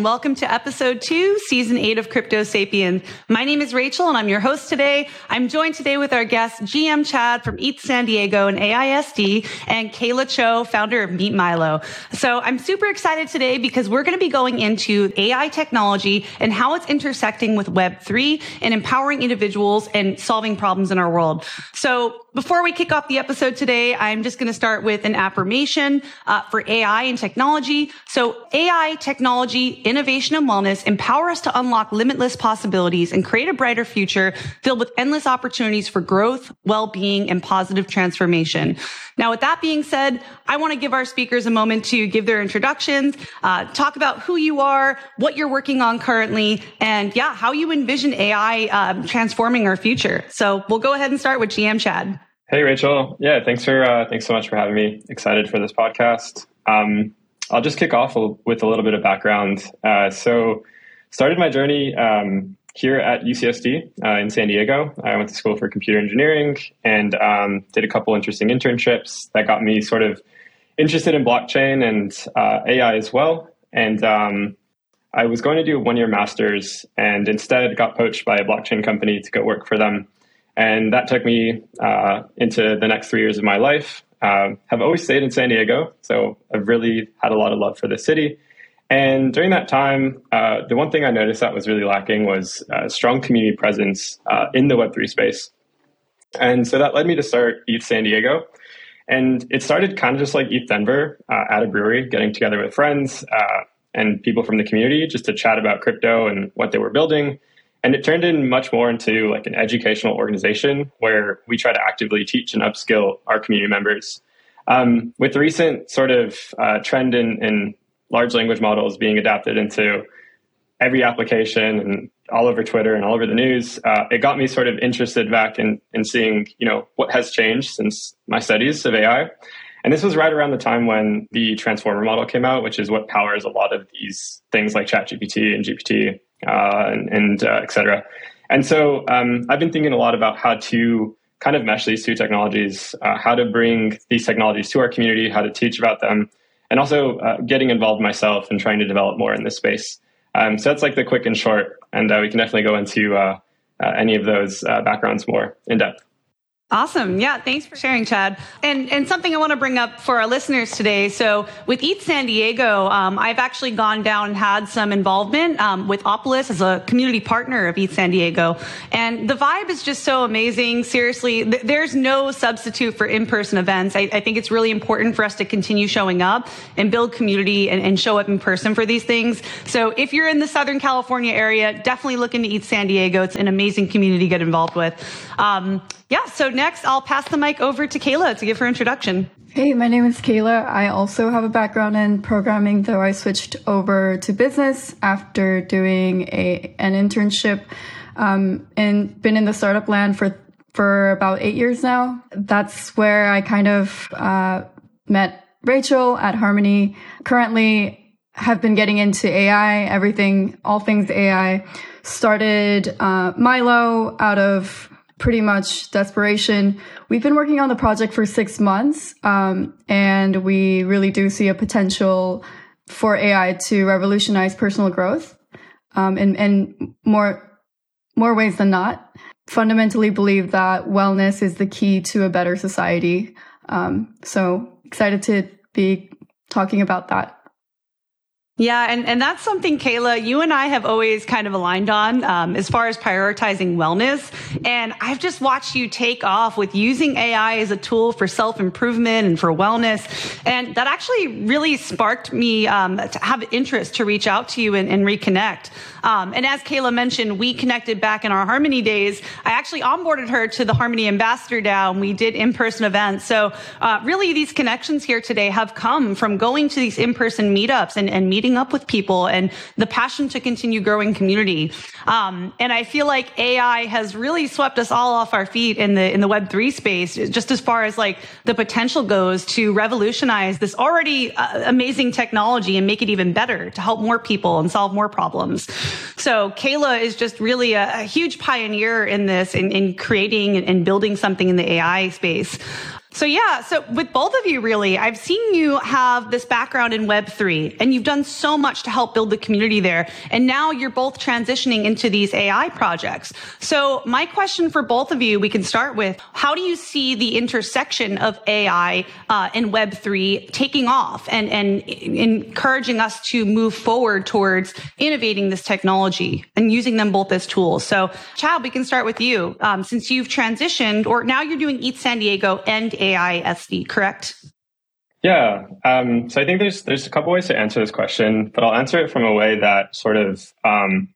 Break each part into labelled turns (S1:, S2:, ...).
S1: And welcome to episode two, season eight of Crypto Sapiens. My name is Rachel, and I'm your host today. I'm joined today with our guest, GM Chad from ETH San Diego and AISD, and Kayla Cho, founder of Meet Milo. So I'm super excited today because we're going to be going into AI technology and how it's intersecting with Web3 and empowering individuals and solving problems in our world. So before we kick off the episode today, I'm just going to start with an affirmation uh, for AI and technology. So AI, technology, innovation, and wellness empower us to unlock limitless possibilities and create a brighter future filled with endless opportunities for growth, well-being, and positive transformation. Now, with that being said, I want to give our speakers a moment to give their introductions, uh, talk about who you are, what you're working on currently, and yeah, how you envision AI um, transforming our future. So we'll go ahead and start with GM Chad.
S2: Hey, Rachel. Yeah, thanks for uh, thanks so much for having me. Excited for this podcast. Um, I'll just kick off with a little bit of background. Uh, so, started my journey um, here at UCSD uh, in San Diego. I went to school for computer engineering and um, did a couple interesting internships that got me sort of interested in blockchain and uh, AI as well. And um, I was going to do a one year master's and instead got poached by a blockchain company to go work for them and that took me uh, into the next three years of my life. Uh, have always stayed in San Diego, so I've really had a lot of love for the city. And during that time, uh, the one thing I noticed that was really lacking was a strong community presence uh, in the Web3 space. And so that led me to start ETH San Diego. And it started kind of just like ETH Denver uh, at a brewery, getting together with friends uh, and people from the community just to chat about crypto and what they were building and it turned in much more into like an educational organization where we try to actively teach and upskill our community members. Um, with the recent sort of uh, trend in, in large language models being adapted into every application and all over Twitter and all over the news, uh, it got me sort of interested back in, in seeing, you know, what has changed since my studies of AI. And this was right around the time when the transformer model came out, which is what powers a lot of these things like ChatGPT and GPT and, and uh, et cetera. And so um, I've been thinking a lot about how to kind of mesh these two technologies, uh, how to bring these technologies to our community, how to teach about them, and also uh, getting involved myself and trying to develop more in this space. Um, so that's like the quick and short, and uh, we can definitely go into uh, any of those backgrounds more in depth.
S1: Awesome. Yeah. Thanks for sharing, Chad. And, and something I want to bring up for our listeners today. So with ETH San Diego, um, I've actually gone down and had some involvement um, with Opolis as a community partner of ETH San Diego. And the vibe is just so amazing. Seriously, th- there's no substitute for in-person events. I, I, think it's really important for us to continue showing up and build community and, and show up in person for these things. So if you're in the Southern California area, definitely look into ETH San Diego. It's an amazing community to get involved with. Um, yeah, so next I'll pass the mic over to Kayla to give her introduction.
S3: Hey, my name is Kayla. I also have a background in programming, though I switched over to business after doing a an internship um, and been in the startup land for for about eight years now. That's where I kind of uh, met Rachel at Harmony. Currently, have been getting into AI, everything, all things AI. Started uh, Milo out of pretty much desperation. We've been working on the project for six months, um, and we really do see a potential for AI to revolutionize personal growth um, in more more ways than not. Fundamentally, believe that wellness is the key to a better society. Um, so excited to be talking about that.
S1: Yeah, and, and that's something, Kayla, you and I have always kind of aligned on um, as far as prioritizing wellness. And I've just watched you take off with using AI as a tool for self improvement and for wellness. And that actually really sparked me um, to have interest to reach out to you and, and reconnect. Um, and as Kayla mentioned, we connected back in our Harmony days. I actually onboarded her to the Harmony Ambassador DAO and we did in person events. So uh, really, these connections here today have come from going to these in person meetups and, and meeting up with people and the passion to continue growing community. Um, and I feel like AI has really swept us all off our feet in the in the Web three space, just as far as like the potential goes to revolutionize this already uh, amazing technology and make it even better to help more people and solve more problems. So Kayla is just really a, a huge pioneer in this, in, in creating and building something in the AI space. So yeah, so with both of you really, I've seen you have this background in web3 and you've done so much to help build the community there. And now you're both transitioning into these AI projects. So my question for both of you, we can start with, how do you see the intersection of AI uh, and web3 taking off and, and encouraging us to move forward towards innovating this technology and using them both as tools? So Chad, we can start with you. Um, since you've transitioned or now you're doing ETH San Diego and AISD, correct?
S2: Yeah. Um, so I think there's there's a couple ways to answer this question, but I'll answer it from a way that sort of um,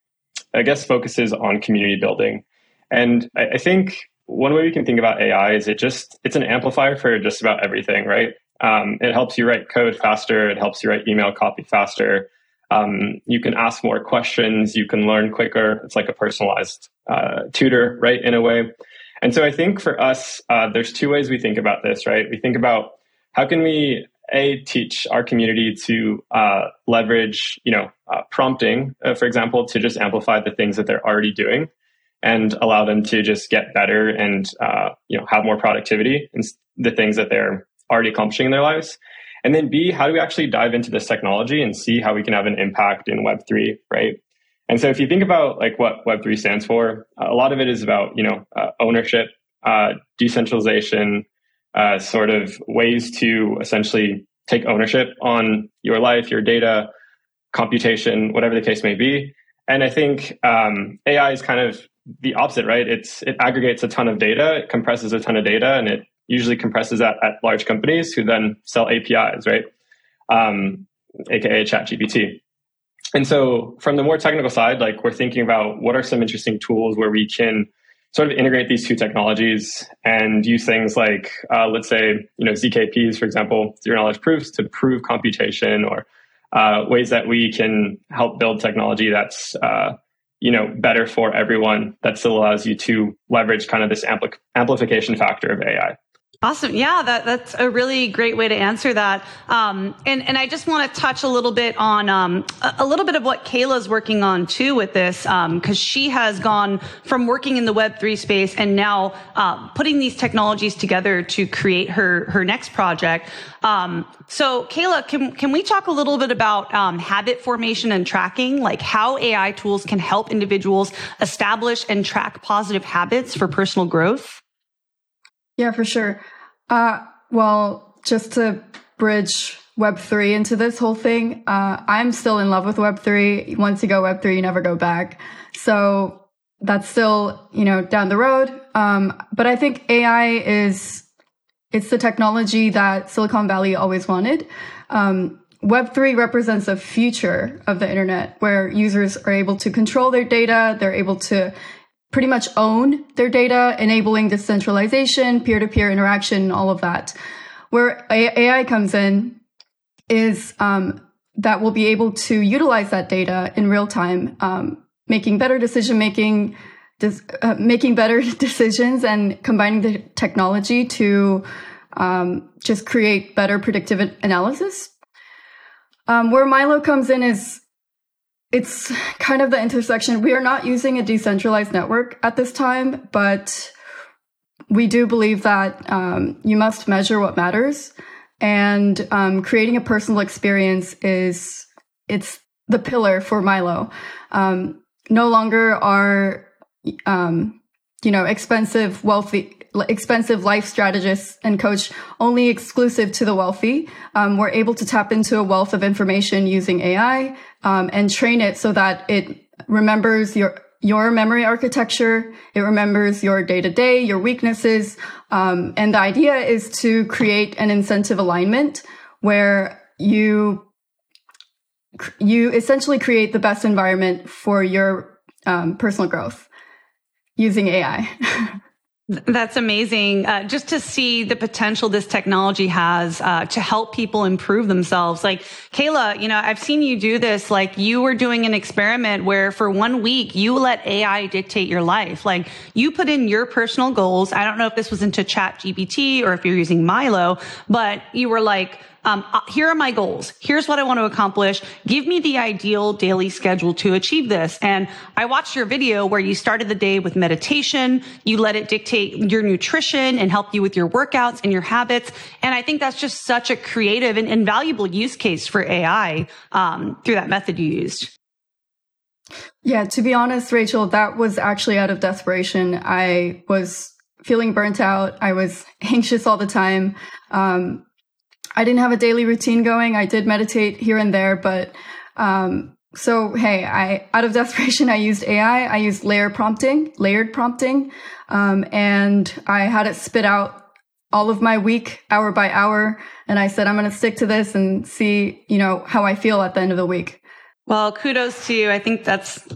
S2: I guess focuses on community building. And I, I, think one way we can think about AI is it just it's an amplifier for just about everything, right? Um, it helps you write code faster. It helps you write email copy faster. Um, you can ask more questions. You can learn quicker. It's like a personalized uh, tutor, right? In a way. And so I think for us, uh, there's two ways we think about this, right? We think about how can we a teach our community to uh, leverage, you know, uh, prompting, uh, for example, to just amplify the things that they're already doing, and allow them to just get better and uh, you know have more productivity in the things that they're already accomplishing in their lives. And then B, how do we actually dive into this technology and see how we can have an impact in Web three, right? And so if you think about like what Web3 stands for, a lot of it is about, you know, uh, ownership, uh, decentralization, uh, sort of ways to essentially take ownership on your life, your data, computation, whatever the case may be. And I think um, AI is kind of the opposite, right? It's it aggregates a ton of data, it compresses a ton of data, and it usually compresses that at large companies who then sell APIs, right? Um, AKA ChatGPT. And so from the more technical side, like we're thinking about what are some interesting tools where we can sort of integrate these two technologies and use things like, uh, let's say, you know, ZKPs, for example, zero knowledge proofs to prove computation or uh, ways that we can help build technology that's, uh, you know, better for everyone that still allows you to leverage kind of this ampli- amplification factor of AI.
S1: Awesome. Yeah, that, that's a really great way to answer that. Um, and, and I just want to touch a little bit on um, a, a, little bit of what Kayla's working on too with this, because um, she has gone from working in the Web3 space and now uh, putting these technologies together to create her, her next project. Um, so, Kayla, can, can we talk a little bit about um, habit formation and tracking, like how AI tools can help individuals establish and track positive habits for personal growth?
S3: Yeah, for sure. Uh, well, just to bridge Web3 into this whole thing, uh, I'm still in love with Web3. Once you go Web3, you never go back. So that's still, you know, down the road. Um, but I think AI is, it's the technology that Silicon Valley always wanted. Um, Web3 represents a future of the internet where users are able to control their data. They're able to pretty much own their data, enabling decentralization, peer to peer interaction, all of that. Where AI comes in is um, that we'll be able to utilize that data in real time, um, making better decision making, uh, making better decisions, and combining the technology to um, just create better predictive analysis. Um, where Milo comes in is it's kind of the intersection. We are not using a decentralized network at this time, but we do believe that um, you must measure what matters, and um, creating a personal experience is it's the pillar for Milo. Um, no longer are um, you know expensive, wealthy, expensive life strategists and coach only exclusive to the wealthy. Um, we're able to tap into a wealth of information using AI um, and train it so that it remembers your your memory architecture. It remembers your day to day, your weaknesses, um, and the idea is to create an incentive alignment where you you essentially create the best environment for your um, personal growth using AI.
S1: That's amazing. Uh, just to see the potential this technology has uh, to help people improve themselves. Like Kayla, you know, I've seen you do this. Like you were doing an experiment where for one week you let AI dictate your life. Like you put in your personal goals. I don't know if this was into ChatGPT or if you're using Milo, but you were like, um, uh, here are my goals. Here's what I want to accomplish. Give me the ideal daily schedule to achieve this. And I watched your video where you started the day with meditation. You let it dictate your nutrition and help you with your workouts and your habits. And I think that's just such a creative and, invaluable use case for AI um, through that method you used.
S3: Yeah, to be honest, Rachel, that was actually out of desperation. I was feeling burnt out. I was anxious all the time. Um, I didn't have a daily routine going. I did meditate here and there, but um, so hey, I out of desperation, I used AI. I used layer prompting, layered prompting, um, and I had it spit out all of my week, hour by hour. And I said, I'm going to stick to this and see, you know, how I feel at the end of the week.
S1: Well, kudos to you. I think that's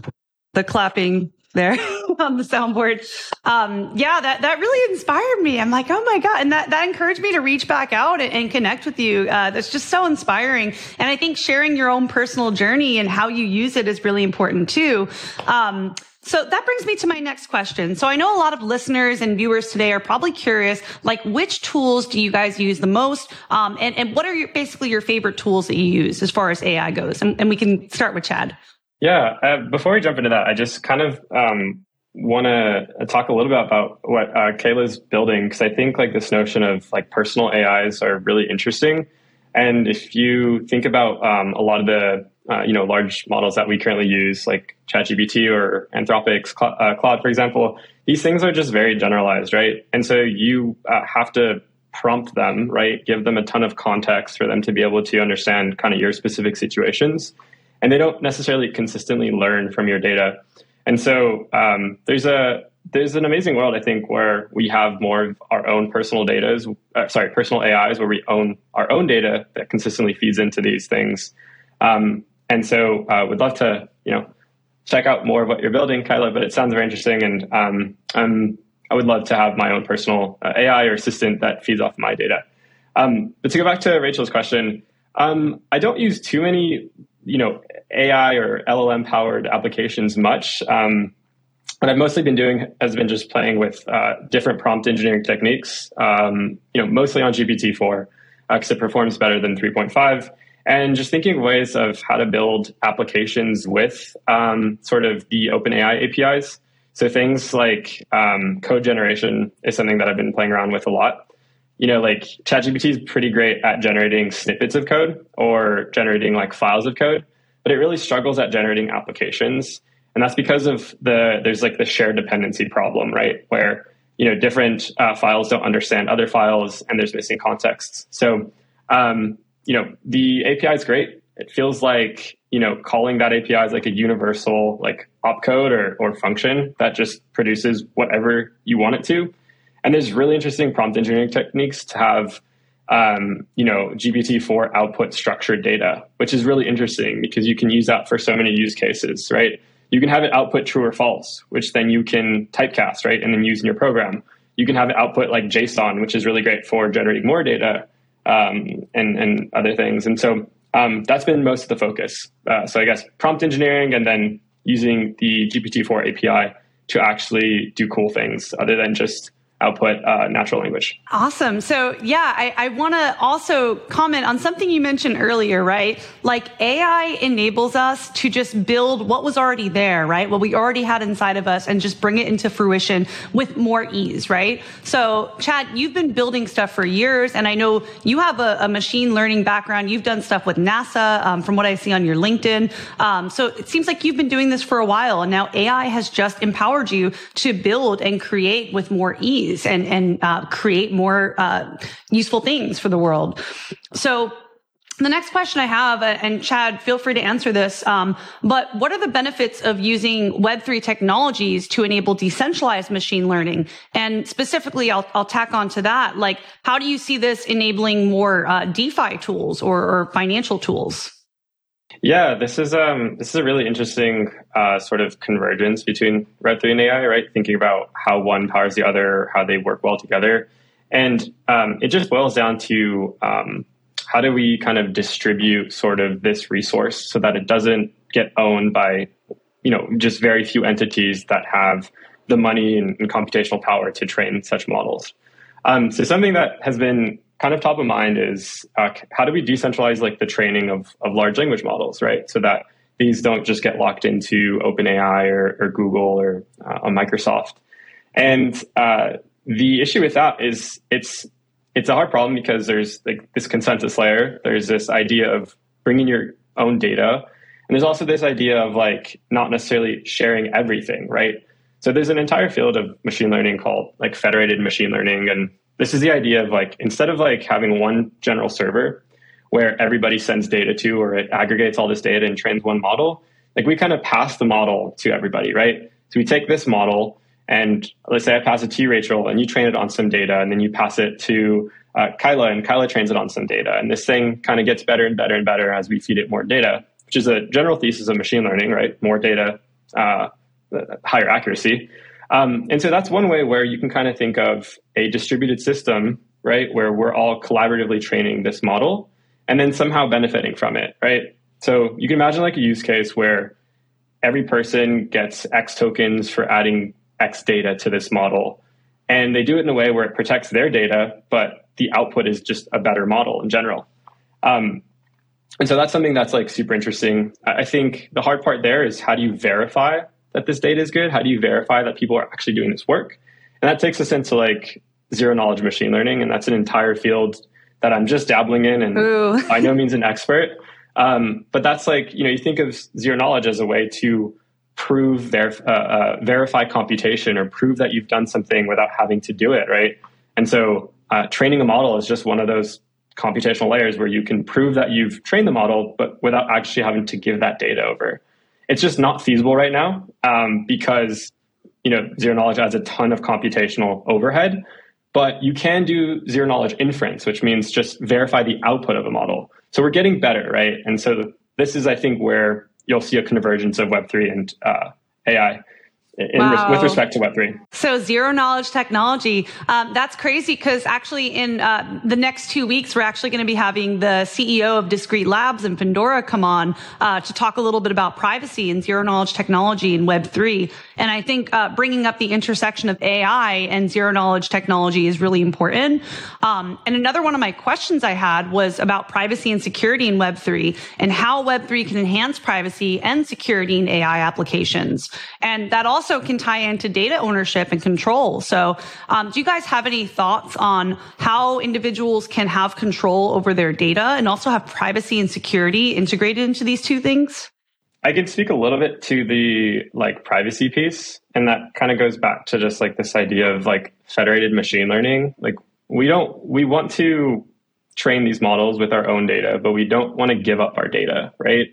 S1: the clapping there on the soundboard. Um, yeah, that, that really inspired me. I'm like, oh my God. And that, that encouraged me to reach back out and, and connect with you. Uh, that's just so inspiring. And I think sharing your own personal journey and how you use it is really important too. Um, so that brings me to my next question. So I know a lot of listeners and viewers today are probably curious, like which tools do you guys use the most? Um, and, and what are your, basically your favorite tools that you use as far as AI goes? And, and we can start with Chad.
S2: Yeah. Uh, before we jump into that, I just kind of um, want to talk a little bit about what uh, Kayla's building because I think like this notion of like personal AIs are really interesting. And if you think about um, a lot of the uh, you know large models that we currently use, like ChatGPT or Anthropic's Cl- uh, Claude, for example, these things are just very generalized, right? And so you uh, have to prompt them, right? Give them a ton of context for them to be able to understand kind of your specific situations and they don't necessarily consistently learn from your data. And so um, there's a there's an amazing world I think where we have more of our own personal data, uh, sorry, personal AIs where we own our own data that consistently feeds into these things. Um, and so uh, would love to you know check out more of what you're building, Kyla. But it sounds very interesting, and um, I'm, I would love to have my own personal uh, AI or assistant that feeds off my data. Um, but to go back to Rachel's question, um, I don't use too many you know AI or LLM powered applications much. Um, what I've mostly been doing has been just playing with uh, different prompt engineering techniques. Um, you know, mostly on GPT-4 because uh, it performs better than 3.5, and just thinking of ways of how to build applications with um, sort of the OpenAI APIs. So things like um, code generation is something that I've been playing around with a lot you know, like ChatGPT is pretty great at generating snippets of code or generating like files of code, but it really struggles at generating applications. And that's because of the there's like the shared dependency problem, right? Where you know different uh, files don't understand other files, and there's missing contexts. So um, you know the API is great. It feels like you know calling that API is like a universal like opcode or or function that just produces whatever you want it to. And there's really interesting prompt engineering techniques to have, um, you know, GPT-4 output structured data, which is really interesting because you can use that for so many use cases, right? You can have it output true or false, which then you can typecast, right, and then use in your program. You can have it output like JSON, which is really great for generating more data um, and, and other things. And so um, that's been most of the focus. Uh, so I guess prompt engineering and then using the GPT-4 API to actually do cool things other than just output uh, natural language.
S1: Awesome. So, yeah, I, I want to also comment on something you mentioned earlier, right? Like AI enables us to just build what was already there, right? What we already had inside of us and just bring it into fruition with more ease, right? So, Chad, you've been building stuff for years, and I know you have a, a machine learning background. You've done stuff with NASA, um, from what I see on your LinkedIn. Um, so, it seems like you've been doing this for a while, and now AI has just empowered you to build and create with more ease and and uh, create more uh, useful things for the world. So the next question I have, uh, and Chad, feel free to answer this, um, but what are the benefits of using Web3 technologies to enable decentralized machine learning? And specifically, I'll, I'll tack on to that, like, how do you see this enabling more uh, DeFi tools or, or, financial tools?
S2: Yeah, this is um, this is a really interesting uh, sort of convergence between Web3 and AI, right? Thinking about how one powers the other, how they work well together, and um, it just boils down to um, how do we kind of distribute sort of this resource so that it doesn't get owned by you know just very few entities that have the money and, and computational power to train such models. Um, so something that has been kind of top of mind is uh, how do we decentralize like the training of, of large language models, right? So that these don't just get locked into OpenAI or, or Google or uh, Microsoft. And uh, the issue with that is it's it's a hard problem because there's like this consensus layer. There's this idea of bringing your own data, and there's also this idea of like not necessarily sharing everything, right? So there's an entire field of machine learning called like federated machine learning, and this is the idea of like instead of like having one general server where everybody sends data to or it aggregates all this data and trains one model, like we kind of pass the model to everybody, right? So we take this model and let's say I pass it to you, Rachel, and you train it on some data, and then you pass it to uh, Kyla, and Kyla trains it on some data. And this thing kind of gets better and better and better as we feed it more data, which is a general thesis of machine learning, right? More data, uh, higher accuracy. Um, and so that's one way where you can kind of think of a distributed system, right, where we're all collaboratively training this model and then somehow benefiting from it, right? So you can imagine like a use case where every person gets X tokens for adding X data to this model. And they do it in a way where it protects their data, but the output is just a better model in general. Um, and so that's something that's like super interesting. I think the hard part there is how do you verify that this data is good? How do you verify that people are actually doing this work? And that takes us into like zero knowledge machine learning. And that's an entire field that I'm just dabbling in and by no means an expert. Um, but that's like, you know, you think of zero knowledge as a way to prove, ver- uh, uh, verify computation or prove that you've done something without having to do it, right? And so uh, training a model is just one of those computational layers where you can prove that you've trained the model, but without actually having to give that data over. It's just not feasible right now um, because you know zero knowledge adds a ton of computational overhead. But you can do zero knowledge inference, which means just verify the output of a model. So we're getting better, right? And so this is, I think, where you'll see a convergence of Web three and uh, AI wow. with respect to Web3.
S1: So zero knowledge technology. Um, that's crazy because actually in uh, the next two weeks, we're actually going to be having the CEO of Discrete Labs and Pandora come on uh, to talk a little bit about privacy and zero knowledge technology in Web3. And I think uh, bringing up the intersection of AI and zero knowledge technology is really important. Um, and another one of my questions I had was about privacy and security in Web3 and how Web3 can enhance privacy and security in AI applications. And that also also can tie into data ownership and control. So, um, do you guys have any thoughts on how individuals can have control over their data and also have privacy and security integrated into these two things?
S2: I can speak a little bit to the like privacy piece, and that kind of goes back to just like this idea of like federated machine learning. Like we don't we want to train these models with our own data, but we don't want to give up our data, right?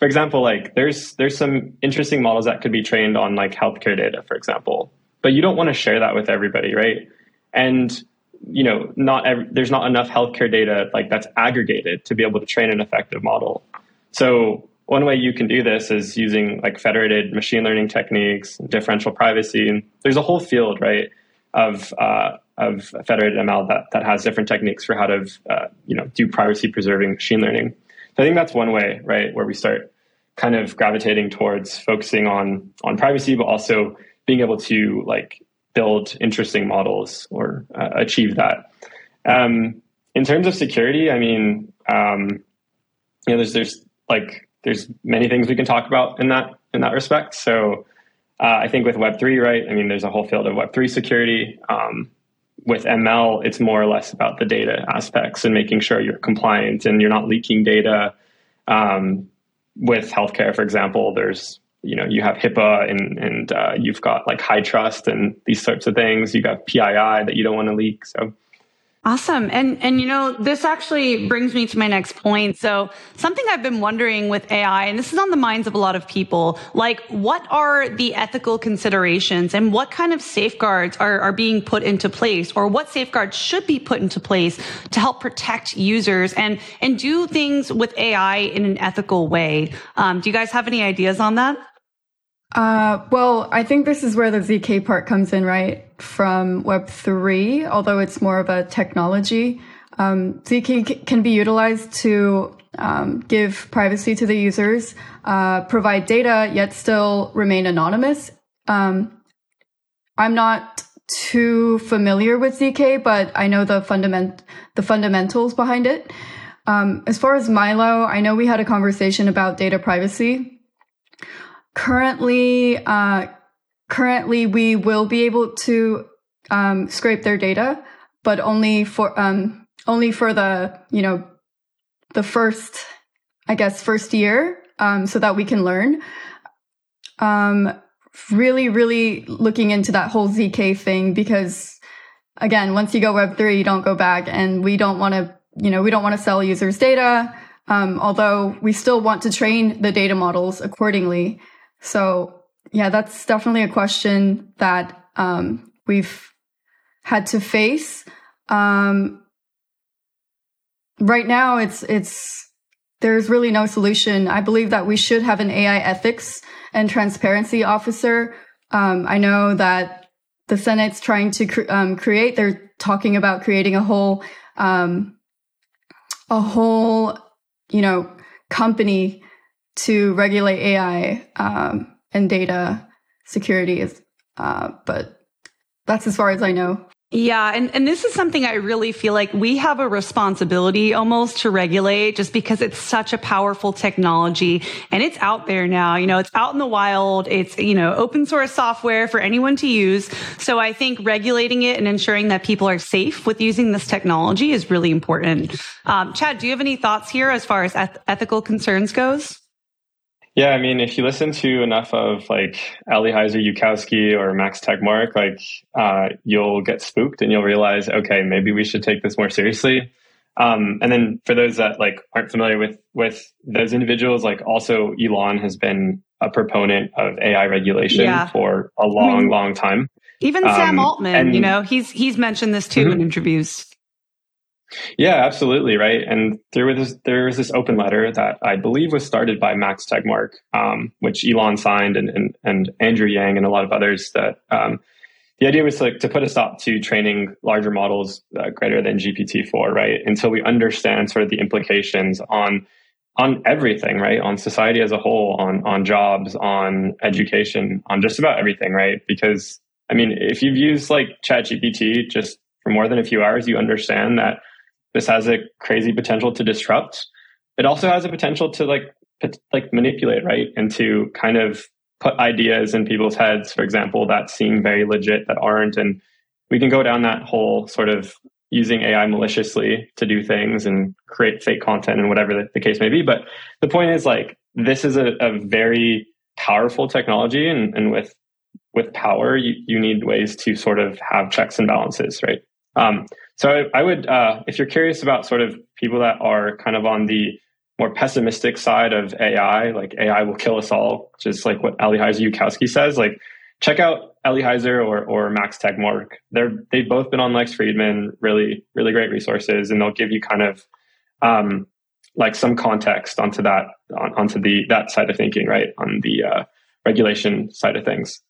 S2: For example, like there's there's some interesting models that could be trained on like healthcare data, for example, but you don't want to share that with everybody, right? And you know, not there's not enough healthcare data like that's aggregated to be able to train an effective model. So one way you can do this is using like federated machine learning techniques, differential privacy, and there's a whole field, right, of uh, of federated ML that that has different techniques for how to uh, you know do privacy preserving machine learning. So I think that's one way, right, where we start kind of gravitating towards focusing on on privacy, but also being able to like build interesting models or uh, achieve that. Um, in terms of security, I mean, um, you know, there's there's like there's many things we can talk about in that in that respect. So uh, I think with Web three, right? I mean, there's a whole field of Web three security. Um, with ML, it's more or less about the data aspects and making sure you're compliant and you're not leaking data. Um, with healthcare, for example, there's you know you have HIPAA and and uh, you've got like HITRUST and these sorts of things. You got PII that you don't want to leak. So
S1: Awesome. And, and you know, this actually brings me to my next point. So something I've been wondering with AI, and this is on the minds of a lot of people, like what are the ethical considerations and what kind of safeguards are, are being put into place or what safeguards should be put into place to help protect users and, and do things with AI in an ethical way? Um, do you guys have any ideas on that?
S3: Uh, well, I think this is where the ZK part comes in, right? From Web3, although it's more of a technology. Um, ZK can be utilized to um, give privacy to the users, uh, provide data, yet still remain anonymous. Um, I'm not too familiar with ZK, but I know the fundament the fundamentals behind it. Um, as far as Milo, I know we had a conversation about data privacy. Currently, uh, currently we will be able to um, scrape their data, but only for um, only for the you know the first, I guess, first year, um, so that we can learn. Um, really, really looking into that whole ZK thing because, again, once you go Web three, you don't go back, and we don't want to, you know, we don't want to sell users data. Um, although we still want to train the data models accordingly. So yeah, that's definitely a question that um, we've had to face. Um, right now, it's it's there's really no solution. I believe that we should have an AI ethics and transparency officer. Um, I know that the Senate's trying to cre- um, create. They're talking about creating a whole um, a whole you know company to regulate AI um, and data security is, uh, but that's as far as I know.
S1: Yeah. And, and this is something I really feel like we have a responsibility almost to regulate just because it's such a powerful technology and it's out there now. You know, it's out in the wild. It's, you know, open source software for anyone to use. So I think regulating it and ensuring that people are safe with using this technology is really important. Um, Chad, do you have any thoughts here as far as eth- ethical concerns goes?
S2: Yeah, I mean, if you listen to enough of like Eliezer Yudkowsky or Max Tegmark, like uh, you'll get spooked and you'll realize, okay, maybe we should take this more seriously. Um, and then for those that like aren't familiar with with those individuals, like also Elon has been a proponent of AI regulation yeah. for a long, I mean, long time.
S1: Even um, Sam Altman, and, you know, he's he's mentioned this too mm-hmm. in interviews.
S2: Yeah, absolutely, right. And there was there was this open letter that I believe was started by Max Tegmark, um, which Elon signed, and, and and Andrew Yang and a lot of others. That um, the idea was like to put a stop to training larger models uh, greater than GPT four, right? Until we understand sort of the implications on on everything, right? On society as a whole, on on jobs, on education, on just about everything, right? Because I mean, if you've used like ChatGPT just for more than a few hours, you understand that this has a crazy potential to disrupt. It also has a potential to like like manipulate, right? And to kind of put ideas in people's heads, for example, that seem very legit that aren't. And we can go down that whole sort of using AI maliciously to do things and create fake content and whatever the, the case may be. But the point is like this is a, a very powerful technology and, and with with power you, you need ways to sort of have checks and balances, right? Um, so I, would, uh, if you're curious about sort of people that are kind of on the more pessimistic side of AI, like AI will kill us all, just like what Eliezer Yudkowsky says, like check out Eliezer or, or Max Tegmark. They're, they've both been on Lex Fridman, really, really great resources, and they'll give you kind of um, like some context onto that, on, onto the, that side of thinking, right? On the uh, regulation side of things.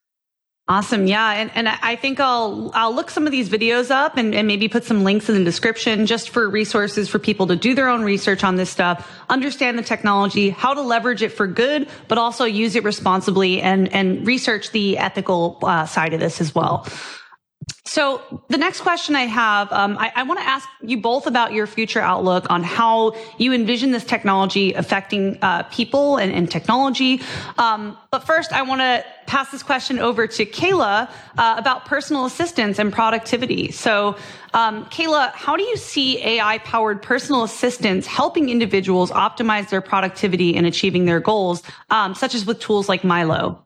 S1: Awesome. Yeah. And, and I think I'll, I'll look some of these videos up and, and maybe put some links in the description just for resources for people to do their own research on this stuff, understand the technology, how to leverage it for good, but also use it responsibly and, and research the ethical uh, side of this as well. So the next question I have, um, I, I want to ask you both about your future outlook on how you envision this technology affecting uh, people and, and technology. Um, but first, I want to pass this question over to Kayla uh, about personal assistance and productivity. So, um, Kayla, how do you see AI-powered personal assistance helping individuals optimize their productivity and achieving their goals, um, such as with tools like Milo?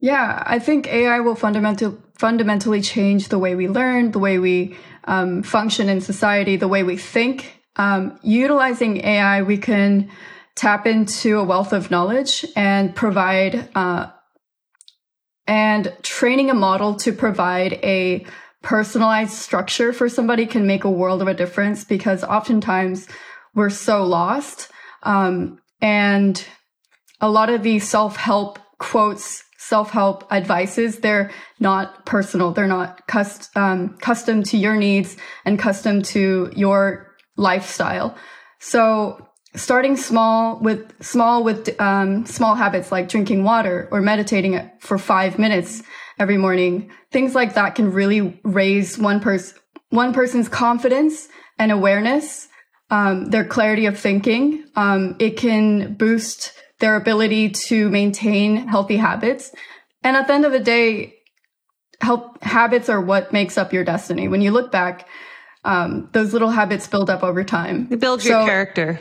S3: Yeah, I think AI will fundamental, fundamentally change the way we learn, the way we um, function in society, the way we think. Um, utilizing AI, we can tap into a wealth of knowledge and provide, uh, and training a model to provide a personalized structure for somebody can make a world of a difference because oftentimes we're so lost. Um, and a lot of these self help quotes self-help advices they're not personal they're not cust- um, custom to your needs and custom to your lifestyle so starting small with small with um, small habits like drinking water or meditating for five minutes every morning. Things like that can really raise one person, one person's confidence and awareness, um, their clarity of thinking. Um, it can boost their ability to maintain healthy habits. And at the end of the day, help habits are what makes up your destiny. When you look back, um, those little habits build up over time.
S1: It builds so your character.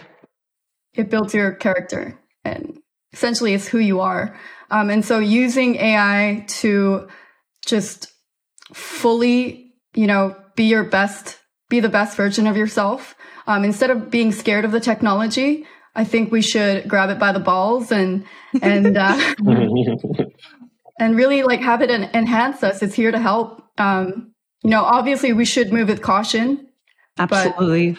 S3: It builds your character, and essentially, it's who you are. Um, and so, using AI to just fully, you know, be your best, be the best version of yourself. Um, instead of being scared of the technology, I think we should grab it by the balls and and uh, and really like have it enhance us. It's here to help. Um, you know, obviously we should move with caution.
S1: Absolutely.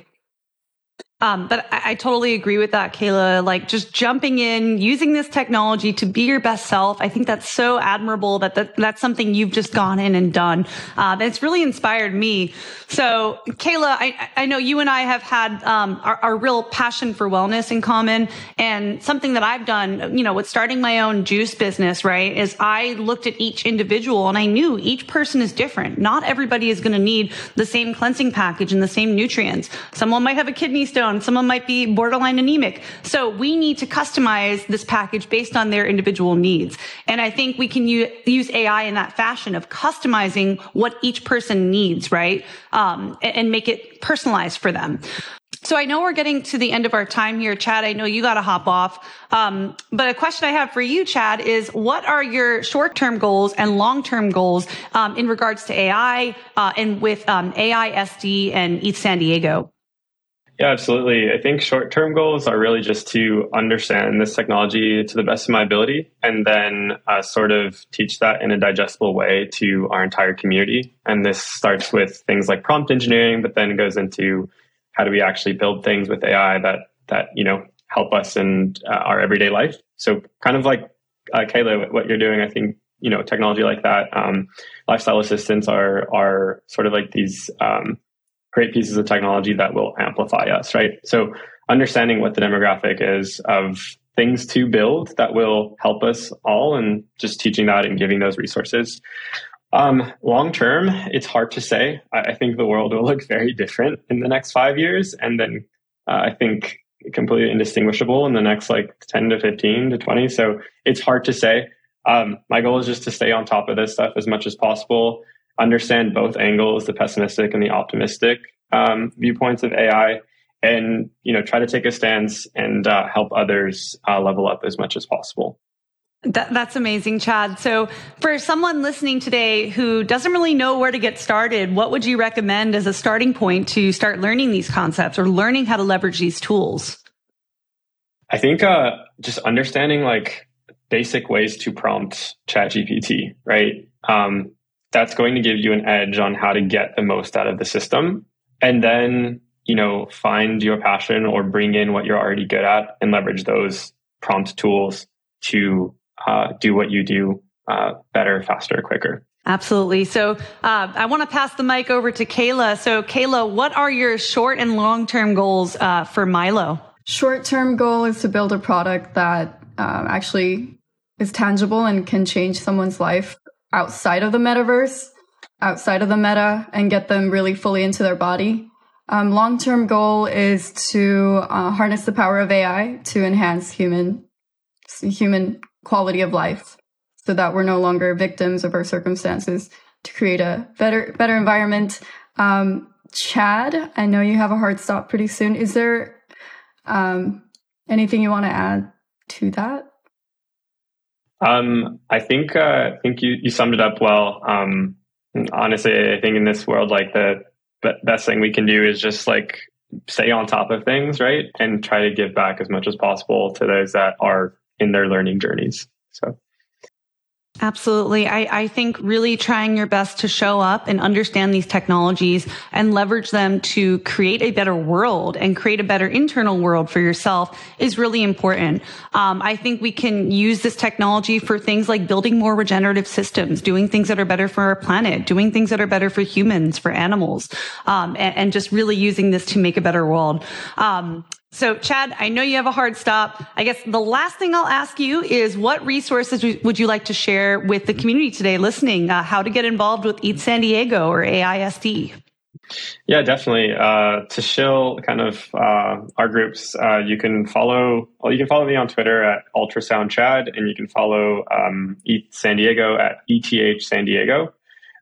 S1: Um, but I, I, totally agree with that, Kayla. Like just jumping in, using this technology to be your best self. I think that's so admirable that, that that's something you've just gone in and done. Um, it's really inspired me. So, Kayla, I, I know you and I have had um, our, our, real passion for wellness in common, and something that I've done, you know, with starting my own juice business, right, is I looked at each individual and I knew each person is different. Not everybody is going to need the same cleansing package and the same nutrients. Someone might have a kidney stone Someone might be borderline anemic. So we need to customize this package based on their individual needs. And I think we can u- use AI in that fashion of customizing what each person needs, right? Um, and, and make it personalized for them. So I know we're getting to the end of our time here, Chad. I know you got to hop off. Um, but a question I have for you, Chad, is what are your short-term goals and long-term goals um, in regards to AI uh, and with um, AI SD and ETH San Diego?
S2: Yeah, absolutely. I think short term goals are really just to understand this technology to the best of my ability and then uh, sort of teach that in a digestible way to our entire community. And this starts with things like prompt engineering, but then goes into how do we actually build things with AI that, that you know, help us in uh, our everyday life. So, kind of like uh, Kayla, what you're doing, I think you know technology like that um, lifestyle assistants are are sort of like these um, great pieces of technology that will amplify us, right? So understanding what the demographic is of things to build that will help us all and just teaching that and giving those resources. Um, long term, it's hard to say. I, I, think the world will look very different in the next five years. And then uh, I think completely indistinguishable in the next like 10 to 15 to 20. So it's hard to say. Um, my goal is just to stay on top of this stuff as much as possible understand both angles, the pessimistic and the optimistic um, viewpoints of AI, and you know try to take a stance and uh, help others uh, level up as much as possible.
S1: That, that's amazing, Chad. So, for someone listening today who doesn't really know where to get started, what would you recommend as a starting point to start learning these concepts or learning how to leverage these tools?
S2: I think uh, just understanding like basic ways to prompt ChatGPT, right? Um, that's going to give you an edge on how to get the most out of the system. And then, you know, find your passion or bring in what you're already good at and leverage those prompt tools to uh, do what you do uh, better, faster, quicker.
S1: Absolutely. So uh, I want to pass the mic over to Kayla. So, Kayla, what are your short and long term goals uh, for Milo?
S3: Short term goal is to build a product that uh, actually is tangible and can change someone's life outside of the metaverse, outside of the meta, and get them really fully into their body. Um, Long term goal is to uh, harness the power of AI to enhance human human quality of life, so that we're no longer victims of our circumstances. To create a better better environment. Um, Chad, I know you have a hard stop pretty soon. Is there um, anything you want to add to that?
S2: Um, I think uh, I think you, you summed it up well. Um, honestly, I think in this world, like the best thing we can do is just like stay on top of things, right, and try to give back as much as possible to those that are in their learning journeys. So.
S1: Absolutely. I, I, think really trying your best to show up and understand these technologies and leverage them to create a better world and create a better internal world for yourself is really important. Um, I think we can use this technology for things like building more regenerative systems, doing things that are better for our planet, doing things that are better for humans, for animals, um, and, and, just really using this to make a better world. Um, So, Chad, I know you have a hard stop. I guess the last thing I'll ask you is what resources would you like to share with the community today listening? Uh, how to get involved with ETH San Diego or AISD?
S2: Yeah, definitely. Uh, to shill kind of uh, our groups, uh, you can follow. Well, you can follow me on Twitter at Ultrasound Chad, and you can follow um, ETH San Diego at ETH San Diego.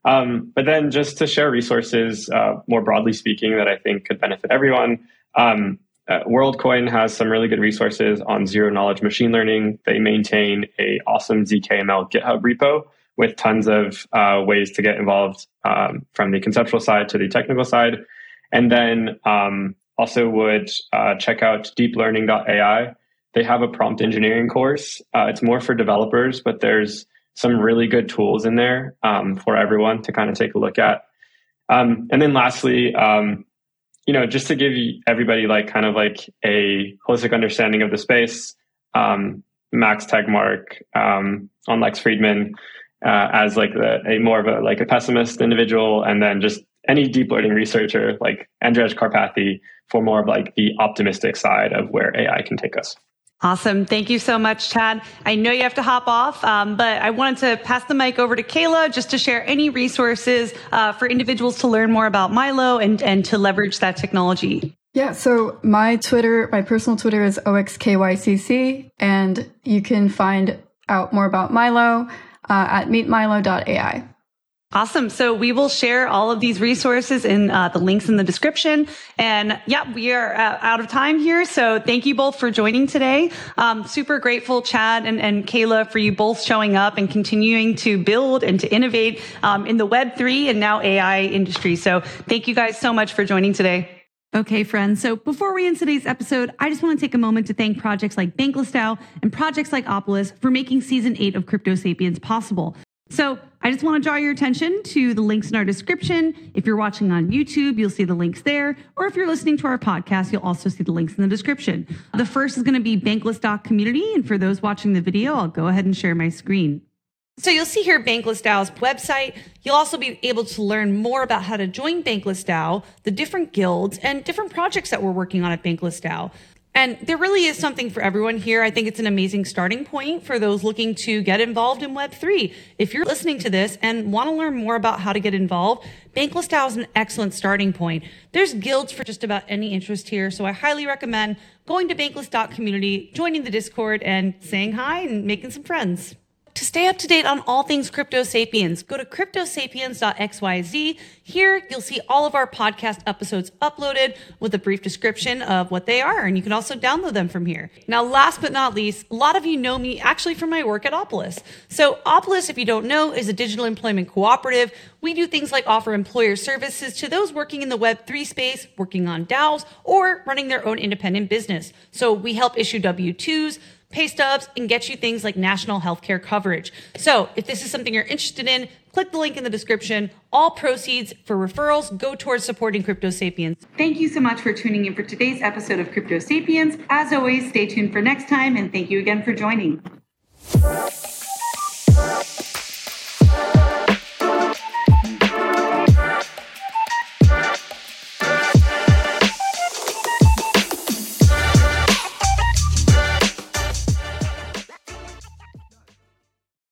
S2: Um, but then, just to share resources uh, more broadly speaking, that I think could benefit everyone. Um, uh, WorldCoin has some really good resources on zero knowledge machine learning. They maintain a awesome ZKML GitHub repo with tons of uh, ways to get involved um, from the conceptual side to the technical side. And then um, also would uh, check out deeplearning.ai. They have a prompt engineering course. Uh, it's more for developers, but there's some really good tools in there um, for everyone to kind of take a look at. Um, and then lastly, um, you know, just to give everybody like kind of like a holistic understanding of the space, um, Max Tegmark um, on Lex Fridman uh, as like the, a more of a like a pessimist individual, and then just any deep learning researcher like Andrej Karpathy for more of like the optimistic side of where AI can take us.
S1: Awesome. Thank you so much, Chad. I know you have to hop off, um, but I wanted to pass the mic over to Kayla just to share any resources uh, for individuals to learn more about Milo and, and to leverage that technology.
S3: Yeah, so my Twitter, my personal Twitter is OXKYCC, and you can find out more about Milo uh, at meetmilo.ai.
S1: Awesome. So we will share all of these resources in uh, the links in the description. And yeah, we are uh, out of time here. So thank you both for joining today. Um, super grateful, Chad and, and Kayla, for you both showing up and continuing to build and to innovate um, in the Web3 and now AI industry. So thank you guys so much for joining today. Okay, friends. So before we end today's episode, I just want to take a moment to thank projects like Bankless DAO and projects like Opolis for making season eight of Crypto Sapiens possible. So I just want to draw your attention to the links in our description. If you're watching on YouTube, you'll see the links there. Or if you're listening to our podcast, you'll also see the links in the description. The first is going to be Bankless DAO Community. And for those watching the video, I'll go ahead and share my screen. So you'll see here Bankless DAO's website. You'll also be able to learn more about how to join Bankless DAO, the different guilds, and different projects that we're working on at Bankless DAO. And there really is something for everyone here. I think it's an amazing starting point for those looking to get involved in Web3. If you're listening to this and want to learn more about how to get involved, Bankless DAO is an excellent starting point. There's guilds for just about any interest here, so I highly recommend going to bankless.community, joining the Discord, and saying hi and making some friends. Stay up to date on all things Crypto Sapiens, go to cryptosapiens.xyz. Here, you'll see all of our podcast episodes uploaded with a brief description of what they are, and you can also download them from here. Now, last but not least, a lot of you know me actually from my work at Opolis. So, Opolis, if you don't know, is a digital employment cooperative. We do things like offer employer services to those working in the Web3 space, working on DAOs, or running their own independent business. So, we help issue W 2s pay stubs, and get you things like national healthcare coverage. So if this is something you're interested in, click the link in the description. All proceeds for referrals go towards supporting Crypto Sapiens. Thank you so much for tuning in for today's episode of Crypto Sapiens. As always, stay tuned for next time, and thank you again for joining.